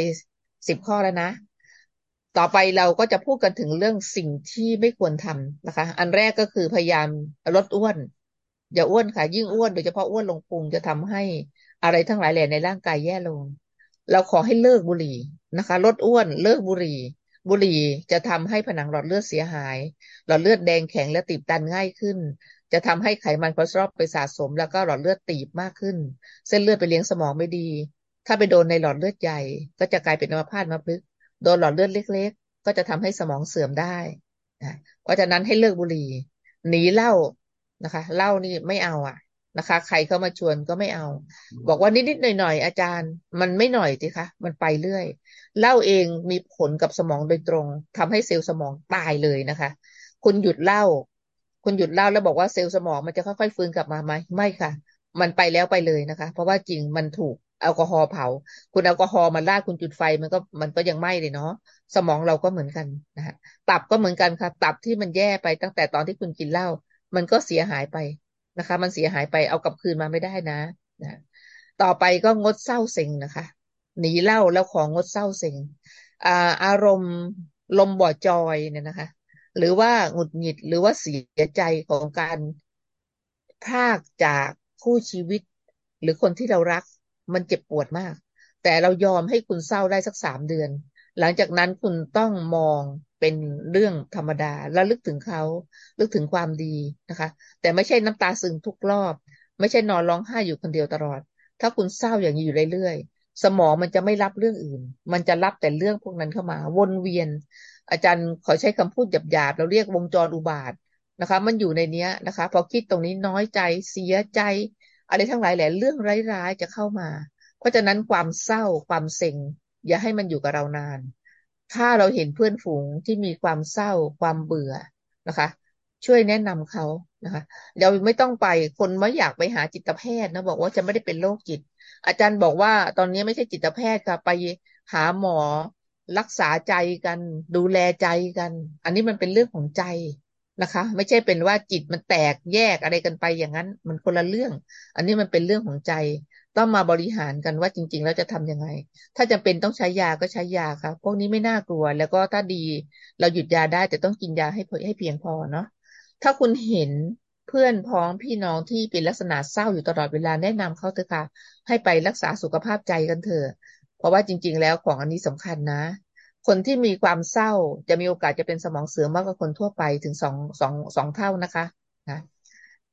สิบข้อแล้วนะ ต่อไปเราก็จะพูดกันถึงเรื่องสิ่งที่ไม่ควรทำนะคะ อันแรกก็คือพยายามลดอ้วน อย่าอ้วนค่ะ ยิ่งอ้วนโดยเฉพาะอ้วนลงพุงจะทำให้อะไรทั้งหลายแหล่ในร่างกายแย่ลง เราขอให้เลิกบุหรี่นะคะลดอ้วนเลิกบุหรี่ บุหรี่จะทำให้ผนังหลอดเลือดเสียหาย หลอดเลือดแดงแข็งและตีบตันง่ายขึ้น จะทำให้ไขมันคอเลสเตอรอลไปสะสม แล้วก็หลอดเลือดตีบมากขึ้น เส้นเลือดไปเลี้ยงสมองไม่ดี ถ้าไปโดนในหลอดเลือดใหญ่ ก็จะกลายเป็นอัมพาตมาพึกโดนหลอดเลือดเล็ก ๆ ก็จะทำให้สมองเสื่อมได้เพราะฉะนั้นให้เลิกบุหรี่ หนีเหล้านะคะเหล้านี่ไม่เอาอะ นะคะ ใครเข้ามาชวนก็ไม่เอา บอกว่านิดๆหน่อยๆอาจารย์ มันไม่หน่อยสิคะมันไปเรื่อยเหล้าเองมีผลกับสมองโดยตรงทำให้เซลล์สมองตายเลยนะคะ คุณหยุดเหล้าคุณหยุดเล่าแล้วบอกว่าเซลล์สมองมันจะค่อยๆฟื้นกลับมาไหมไม่ค่ะ มันไปแล้วไปเลยนะคะ เพราะว่าจริงมันถูกแอลกอฮอล์เผา คุณแอลกอฮอล์มันลาดคุณจุดไฟมันก็มันก็ยังไหม้เลยเนาะสมองเราก็เหมือนกันนะฮะตับก็เหมือนกันค่ะ ตับที่มันแย่ไปตั้งแต่ตอนที่คุณกินเหล้ามันก็เสียหายไป นะคะ มันเสียหายไปเอากลับคืนมาไม่ได้นะนะต่อไปก็งดเศร้าเซ็งนะคะ หนีเหล้าแล้วของงดเศร้าเซ็งอ่าอารมณ์ลมบ่อจอยเนี่ยนะคะ หรือว่าหงุดหงิดหรือว่าเสียใจของการพากจากคู่ชีวิต หรือคนที่เรารัก มันเจ็บปวดมาก แต่เรายอมให้คุณเศร้าได้สักสามเดือน หลังจากนั้นคุณต้องมองเป็นเรื่องธรรมดา แล้วลึกถึงเขาลึกถึงความดีนะคะ แต่ไม่ใช่น้ำตาซึงทุกรอบ ไม่ใช่นอนร้องไห้อยู่คนเดียวตลอด ถ้าคุณเศร้าอย่างนี้อยู่เรื่อยๆสมองมันจะไม่รับเรื่องอื่น มันจะรับแต่เรื่องพวกนั้นเข้ามา วนเวียน อาจารย์ขอใช้คำพูดหยาบๆเราเรียกวงจรอุบาทนะคะ มันอยู่ในเนี้ยนะคะ พอคิดตรงนี้น้อยใจเสียใจ อะไรทั้งหลายแหล่เรื่องร้ายๆจะเข้ามา เพราะฉะนั้นความเศร้าความเซ็ง อย่าให้มันอยู่กับเรานาน ถ้าเราเห็นเพื่อนฝูงที่มีความเศร้าความเบื่อนะคะ ช่วยแนะนำเขานะคะเราไม่ต้องไปคนไม่อยากไปหาจิตแพทย์นะบอกว่าจะไม่ได้เป็นโรคจิต อาจารย์บอกว่าตอนนี้ไม่ใช่จิตแพทย์ค่ะไปหาหมอรักษาใจกัน ดูแลใจกัน อันนี้มันเป็นเรื่องของใจนะคะ ไม่ใช่เป็นว่าจิตมันแตกแยกอะไรกันไปอย่างนั้น มันคนละเรื่อง อันนี้มันเป็นเรื่องของใจ ต้องมาบริหารกันว่าจริง ๆ แล้วจะทํำยังไง ถ้าจำเป็นต้องใช้ยาก็ใช้ยาค่ะพวกนี้ไม่น่ากลัว แล้วก็ถ้าดี เราหยุดยาได้แต่ต้องกินยาให้ให้เพียงพอเนาะถ้าคุณเห็นเพื่อนพ้องพี่น้องที่เป็นลักษณะเศร้าอยู่ตลอดเวลาแนะนำเขาเถอะค่ะ ให้ไปรักษาสุขภาพใจกันเถอะเพราะว่าจริง ๆ แล้วของอันนี้สำคัญนะ คนที่มีความเศร้าจะมีโอกาสจะเป็นสมองเสื่อมมากกว่าคนทั่วไปถึงสองสองสองเท่านะคะนะ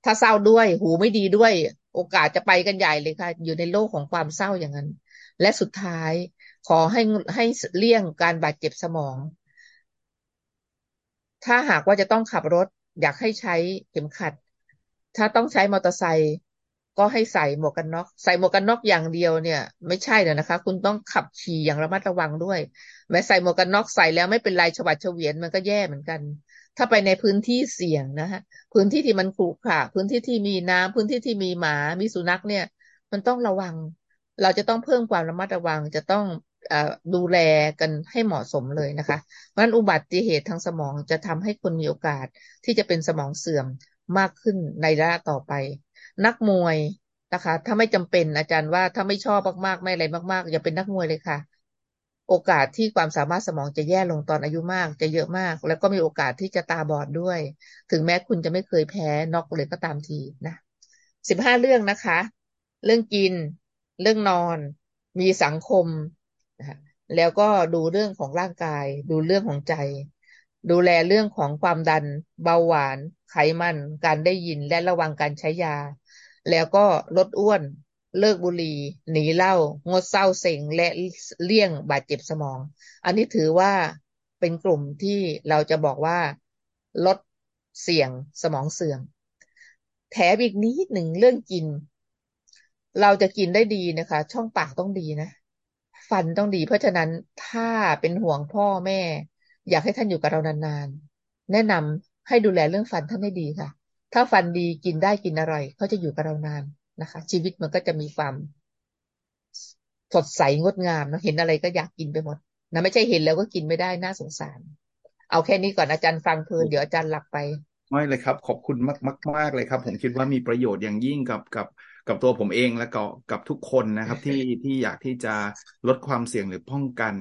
ถ้าเศร้าด้วย หูไม่ดีด้วย โอกาสจะไปกันใหญ่เลยค่ะ อยู่ในโลกของความเศร้าอย่างนั้น และสุดท้ายขอให้ให้เลี่ยงการบาดเจ็บสมอง ถ้าหากว่าจะต้องขับรถ อยากให้ใช้เข็มขัด ถ้าต้องใช้มอเตอร์ไซค์ก็ให้ใส่หมวกกันน็อกใส่หมวกกันน็อกอย่างเดียวเนี่ย ไม่ใช่เลยนะคะ คุณต้องขับขี่อย่างระมัดระวังด้วย แม้ใส่หมวกกันน็อกใส่แล้วไม่เป็นไรฉวัดเฉวียนมันก็แย่เหมือนกัน ถ้าไปในพื้นที่เสี่ยงนะฮะพื้นที่ที่มันขรุขระพื้นที่ที่มีน้ำพื้นที่ที่มีหมามีสุนัขเนี่ย มันต้องระวัง เราจะต้องเพิ่มความระมัดระวังจะต้องอดูแลกันให้เหมาะสมเลยนะคะเพราะนั้นอุบัติเหตุทางสมองจะทำให้คนมีโอกาสที่จะเป็นสมองเสื่อมมากขึ้นในระยะต่อไป นักมวยนะคะ ถ้าไม่จำเป็นอาจารย์ว่าถ้าไม่ชอบมากๆไม่อะไรมาก ๆ อย่าเป็นนักมวยเลยค่ะ โอกาสที่ความสามารถสมองจะแย่ลงตอนอายุมาก จะเยอะมาก แล้วก็มีโอกาสที่จะตาบอดด้วย ถึงแม้คุณจะไม่เคยแพ้น็อกเลยก็ตามทีนะสิบห้าเรื่องนะคะ เรื่องกิน เรื่องนอน มีสังคมนะแล้วก็ดูเรื่องของร่างกาย ดูเรื่องของใจ ดูแลเรื่องของความดัน เบาหวาน ไขมัน การได้ยินและระวังการใช้ยา แล้วก็ลดอ้วน เลิกบุหรี่หนีเหล้างดเศร้าเซ็งและเลี่ยงบาดเจ็บสมอง อันนี้ถือว่าเป็นกลุ่มที่เราจะบอกว่าลดเสี่ยงสมองเสื่อม แถมอีกนิดหนึ่งเรื่องกิน เราจะกินได้ดีนะคะ ช่องปากต้องดีนะ ฟันต้องดี เพราะฉะนั้นถ้าเป็นห่วงพ่อแม่ อยากให้ท่านอยู่กับเรานานๆ แนะนำให้ดูแลเรื่องฟันท่านให้ดีค่ะ ถ้าฟันดีกินได้กินอร่อยเขาจะอยู่กับเรานาน นะคะ ชีวิตมันก็จะมีความสดใสงดงามนะเห็นอะไรก็อยากกินไปหมดนะไม่ใช่เห็นแล้วก็กินไม่ได้น่าสงสาร เอาแค่นี้ก่อนอาจารย์ฟังเพลินเดี๋ยวอาจารย์หลับไปไม่เลยครับ ขอบคุณมากมากมากเลยครับ ผมคิดว่ามีประโยชน์อย่างยิ่งกับกับกับตัวผมเองและก็กับทุกคนนะครับ ที่ที่อยากที่จะลดความเสี่ยงหรือป้องกัน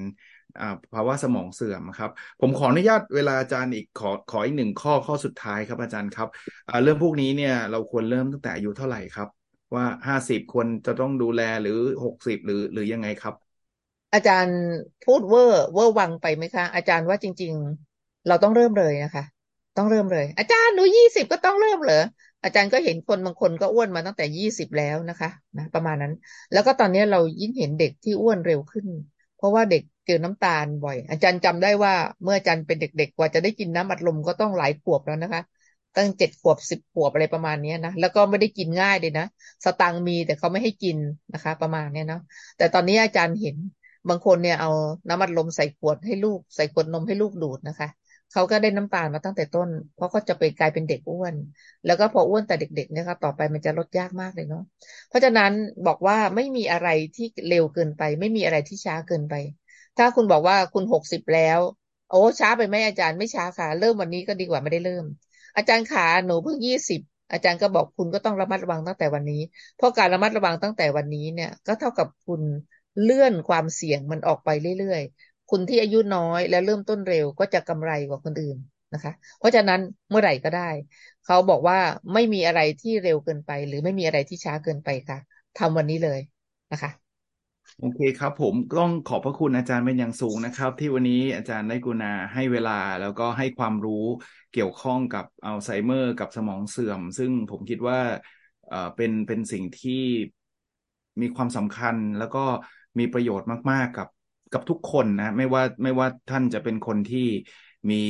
ภาวะสมองเสื่อมครับ ผมขออนุญาตเวลาอาจารย์อีกขอขออีกหนึ่งข้อข้อสุดท้ายครับอาจารย์ครับเรื่องพวกนี้เนี่ยเราควรเริ่มตั้งแต่อายุเท่าไหร่ครับ ว่าห้าสิบควรจะต้องดูแลหรือหกสิบหรือหรือยังไงครับ อาจารย์พูดเวอร์เวอร์วังไปไหมคะ อาจารย์ว่าจริง ๆ เราต้องเริ่มเลยนะคะ ต้องเริ่มเลย อาจารย์หนูยี่สิบก็ต้องเริ่มเหรออาจารย์ก็เห็นคนบางคนก็อ้วนมาตั้งแต่ยี่สิบแล้วนะคะนะประมาณนั้น แล้วก็ตอนนี้เรายิ่งเห็นเด็กที่อ้วนเร็วขึ้น เพราะว่าเด็กเจอน้ำตาลบ่อย อาจารย์จำได้ว่าเมื่ออาจารย์เป็นเด็กๆกว่าจะได้กินน้ำอัดลมก็ต้องหลายขวบแล้วนะคะ ตั้งเจ็ดขวบสิบขวบอะไรประมาณนี้นะแล้วก็ไม่ได้กินง่ายเลยนะสตังมีแต่เขาไม่ให้กินนะคะ ประมาณนี้เนาะแต่ตอนนี้อาจารย์เห็นบางคนเนี่ยเอาน้ำอัดลมใส่ขวดให้ลูกใส่ขวดนมให้ลูกดูดนะคะเขาก็ได้น้ำตาลมาตั้งแต่ต้น เพราะก็จะไปกลายเป็นเด็กอ้วน แล้วก็พออ้วนแต่เด็กๆเนี่ยครับต่อไปมันจะลดยากมากเลยเนาะเพราะฉะนั้นบอกว่าไม่มีอะไรที่เร็วเกินไป ไม่มีอะไรที่ช้าเกินไป ถ้าคุณบอกว่าคุณหกสิบแล้ว โอ้ช้าไปไหมอาจารย์ไม่ช้าค่ะ เริ่มวันนี้ก็ดีกว่าไม่ได้เริ่ม อาจารย์ขาหนูเพิ่งยี่สิบอาจารย์ก็บอกคุณก็ต้องระมัดระวังตั้งแต่วันนี้ เพราะการระมัดระวังตั้งแต่วันนี้เนี่ย ก็เท่ากับคุณเลื่อนความเสี่ยงมันออกไปเรื่อยๆ คุณที่อายุน้อยและเริ่มต้นเร็วก็จะกำไรกว่าคนอื่นนะคะ เพราะฉะนั้นเมื่อไหร่ก็ได้ เขาบอกว่าไม่มีอะไรที่เร็วเกินไป หรือไม่มีอะไรที่ช้าเกินไปค่ะทำวันนี้เลยนะคะ โอเคครับ ผมต้องขอบพระคุณอาจารย์เป็นอย่างสูงนะครับ ที่วันนี้อาจารย์ได้กุณาให้เวลาแล้วก็ให้ความรู้เกี่ยวข้องกับอัลไซเมอร์ กับสมองเสื่อม ซึ่งผมคิดว่าเอ่อเป็นเป็นสิ่งที่มีความสำคัญแล้วก็มีประโยชน์มาก ๆ กับกับทุกคนนะ ไม่ว่าไม่ว่าท่านจะเป็นคนที่ มี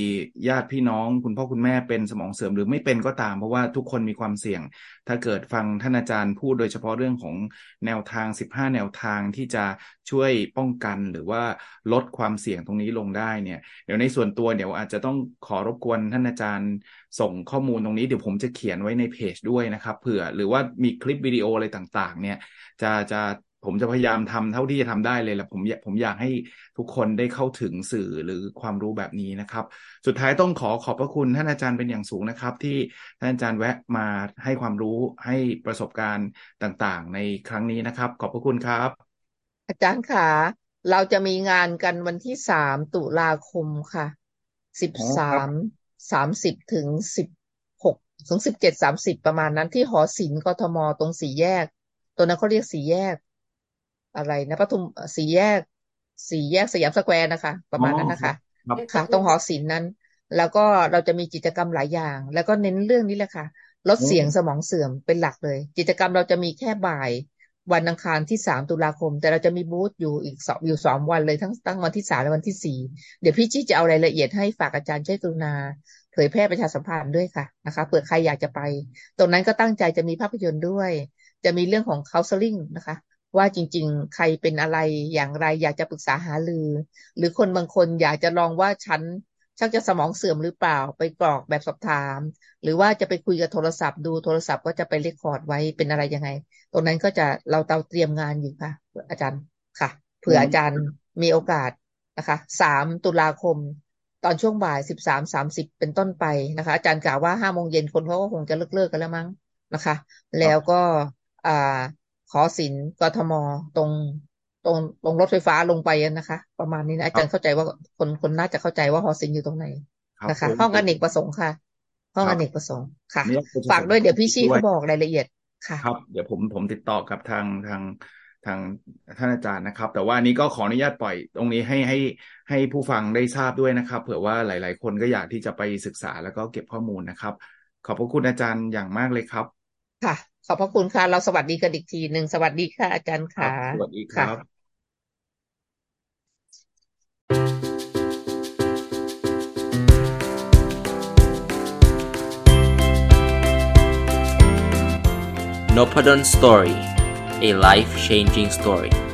ญาติพี่น้องคุณพ่อคุณแม่เป็นสมองเสื่อมหรือไม่เป็นก็ตาม เพราะว่าทุกคนมีความเสี่ยง ถ้าเกิดฟังท่านอาจารย์พูดโดยเฉพาะเรื่องของแนวทาง 15 แนวทางที่จะช่วยป้องกันหรือว่าลดความเสี่ยงตรงนี้ลงได้เนี่ยเดี๋ยวในส่วนตัวเดี๋ยวอาจจะต้องขอรบกวนท่านอาจารย์ส่งข้อมูลตรงนี้เดี๋ยวผมจะเขียนไว้ในเพจด้วยนะครับเผื่อหรือว่ามีคลิปวิดีโออะไรต่าง ๆ เนี่ยจะจะ ผมจะพยายามทำเท่าที่จะทำได้เลยแหละผมผมอยากให้ทุกคนได้เข้าถึงสื่อหรือความรู้แบบนี้นะครับ สุดท้ายต้องขอขอบพระคุณท่านอาจารย์เป็นอย่างสูงนะครับ ที่ท่านอาจารย์แวะมาให้ความรู้ให้ประสบการณ์ต่างๆ ในครั้งนี้นะครับ ขอบพระคุณครับ อาจารย์ค่ะเราจะมีงานกันวันที่สามตุลาคมค่ะสิบสามสามสิบถึงสิบหกถึงสิบเจ็ดสามสิบประมาณนั้นที่หอศิลป์กทมตรงสี่แยก ตัวนั้นเขาเรียกสี่แยก อะไรนะปทุมสี่แยก สี่แยกสยามสแควร์นะคะ ประมาณนั้นนะคะค่ะตรงหอศิลป์นั้น แล้วก็เราจะมีกิจกรรมหลายอย่าง แล้วก็เน้นเรื่องนี้แหละค่ะ ลดเสี่ยงสมองเสื่อมเป็นหลักเลย กิจกรรมเราจะมีแค่บ่ายวันอังคารที่สามตุลาคม แต่เราจะมีบูธอยู่อีกสองอยู่สองวันเลยทั้งตั้งวันที่สามและวันที่สี่เดี๋ยวพี่จี้จะเอารายละเอียดให้ฝากอาจารย์ช่วยกรุณาเผยแพร่ประชาสัมพันธ์ด้วยค่ะนะคะเผื่อใครอยากจะไป ตรงนั้นก็ตั้งใจจะมีภาพยนตร์ด้วย จะมีเรื่องของ counseling นะคะ ว่าจริง ๆ ใครเป็นอะไรอย่างไร อยากจะปรึกษาหารือ หรือคนบางคนอยากจะลองว่าฉันชักจะสมองเสื่อมหรือเปล่าไปกรอกแบบสอบถาม หรือว่าจะไปคุยกับโทรศัพท์ ดูโทรศัพท์ก็จะไปเรคคอร์ดไว้เป็นอะไรยังไง ตรงนั้นก็จะเราเตาเตรียมงานอยู่ค่ะ อาจารย์ค่ะเผื่ออาจารย์มีโอกาสนะคะสามตุลาคม ตอนช่วงบ่ายสิบสามสามสิบเป็นต้นไปนะคะ อาจารย์กล่าวว่าห้าโมงเย็นคนเขาก็คงจะเลิกเลิกกันแล้วมั้งนะคะ แล้วก็อ่า ขอสินกทมตรงตรงตรงรถไฟฟ้าลงไปนะคะ ประมาณนี้นะอาจารย์เข้าใจว่าคนคนน่าจะเข้าใจว่าหอศิลป์อยู่ตรงไหนนะคะห้องอเนกประสงค์ค่ะ ห้องอเนกประสงค์ค่ะ ฝากด้วยเดี๋ยวพี่ชี้เขาบอกรายละเอียดค่ะครับ เดี๋ยวผมผมติดต่อกับทางทางทางท่านอาจารย์นะครับ แต่ว่านี้ก็ขออนุญาตปล่อยตรงนี้ให้ให้ให้ผู้ฟังได้ทราบด้วยนะครับ เผื่อว่าหลาย ๆ คนก็อยากที่จะไปศึกษาแล้วก็เก็บข้อมูลนะครับ ขอบพระคุณอาจารย์อย่างมากเลยครับ ค่ะ ขอบพระคุณค่ะ เราสวัสดีกันอีกทีหนึ่งสวัสดีค่ะ อาจารย์ค่ะสวัสดีครับ n o p a d o n Story a life changing story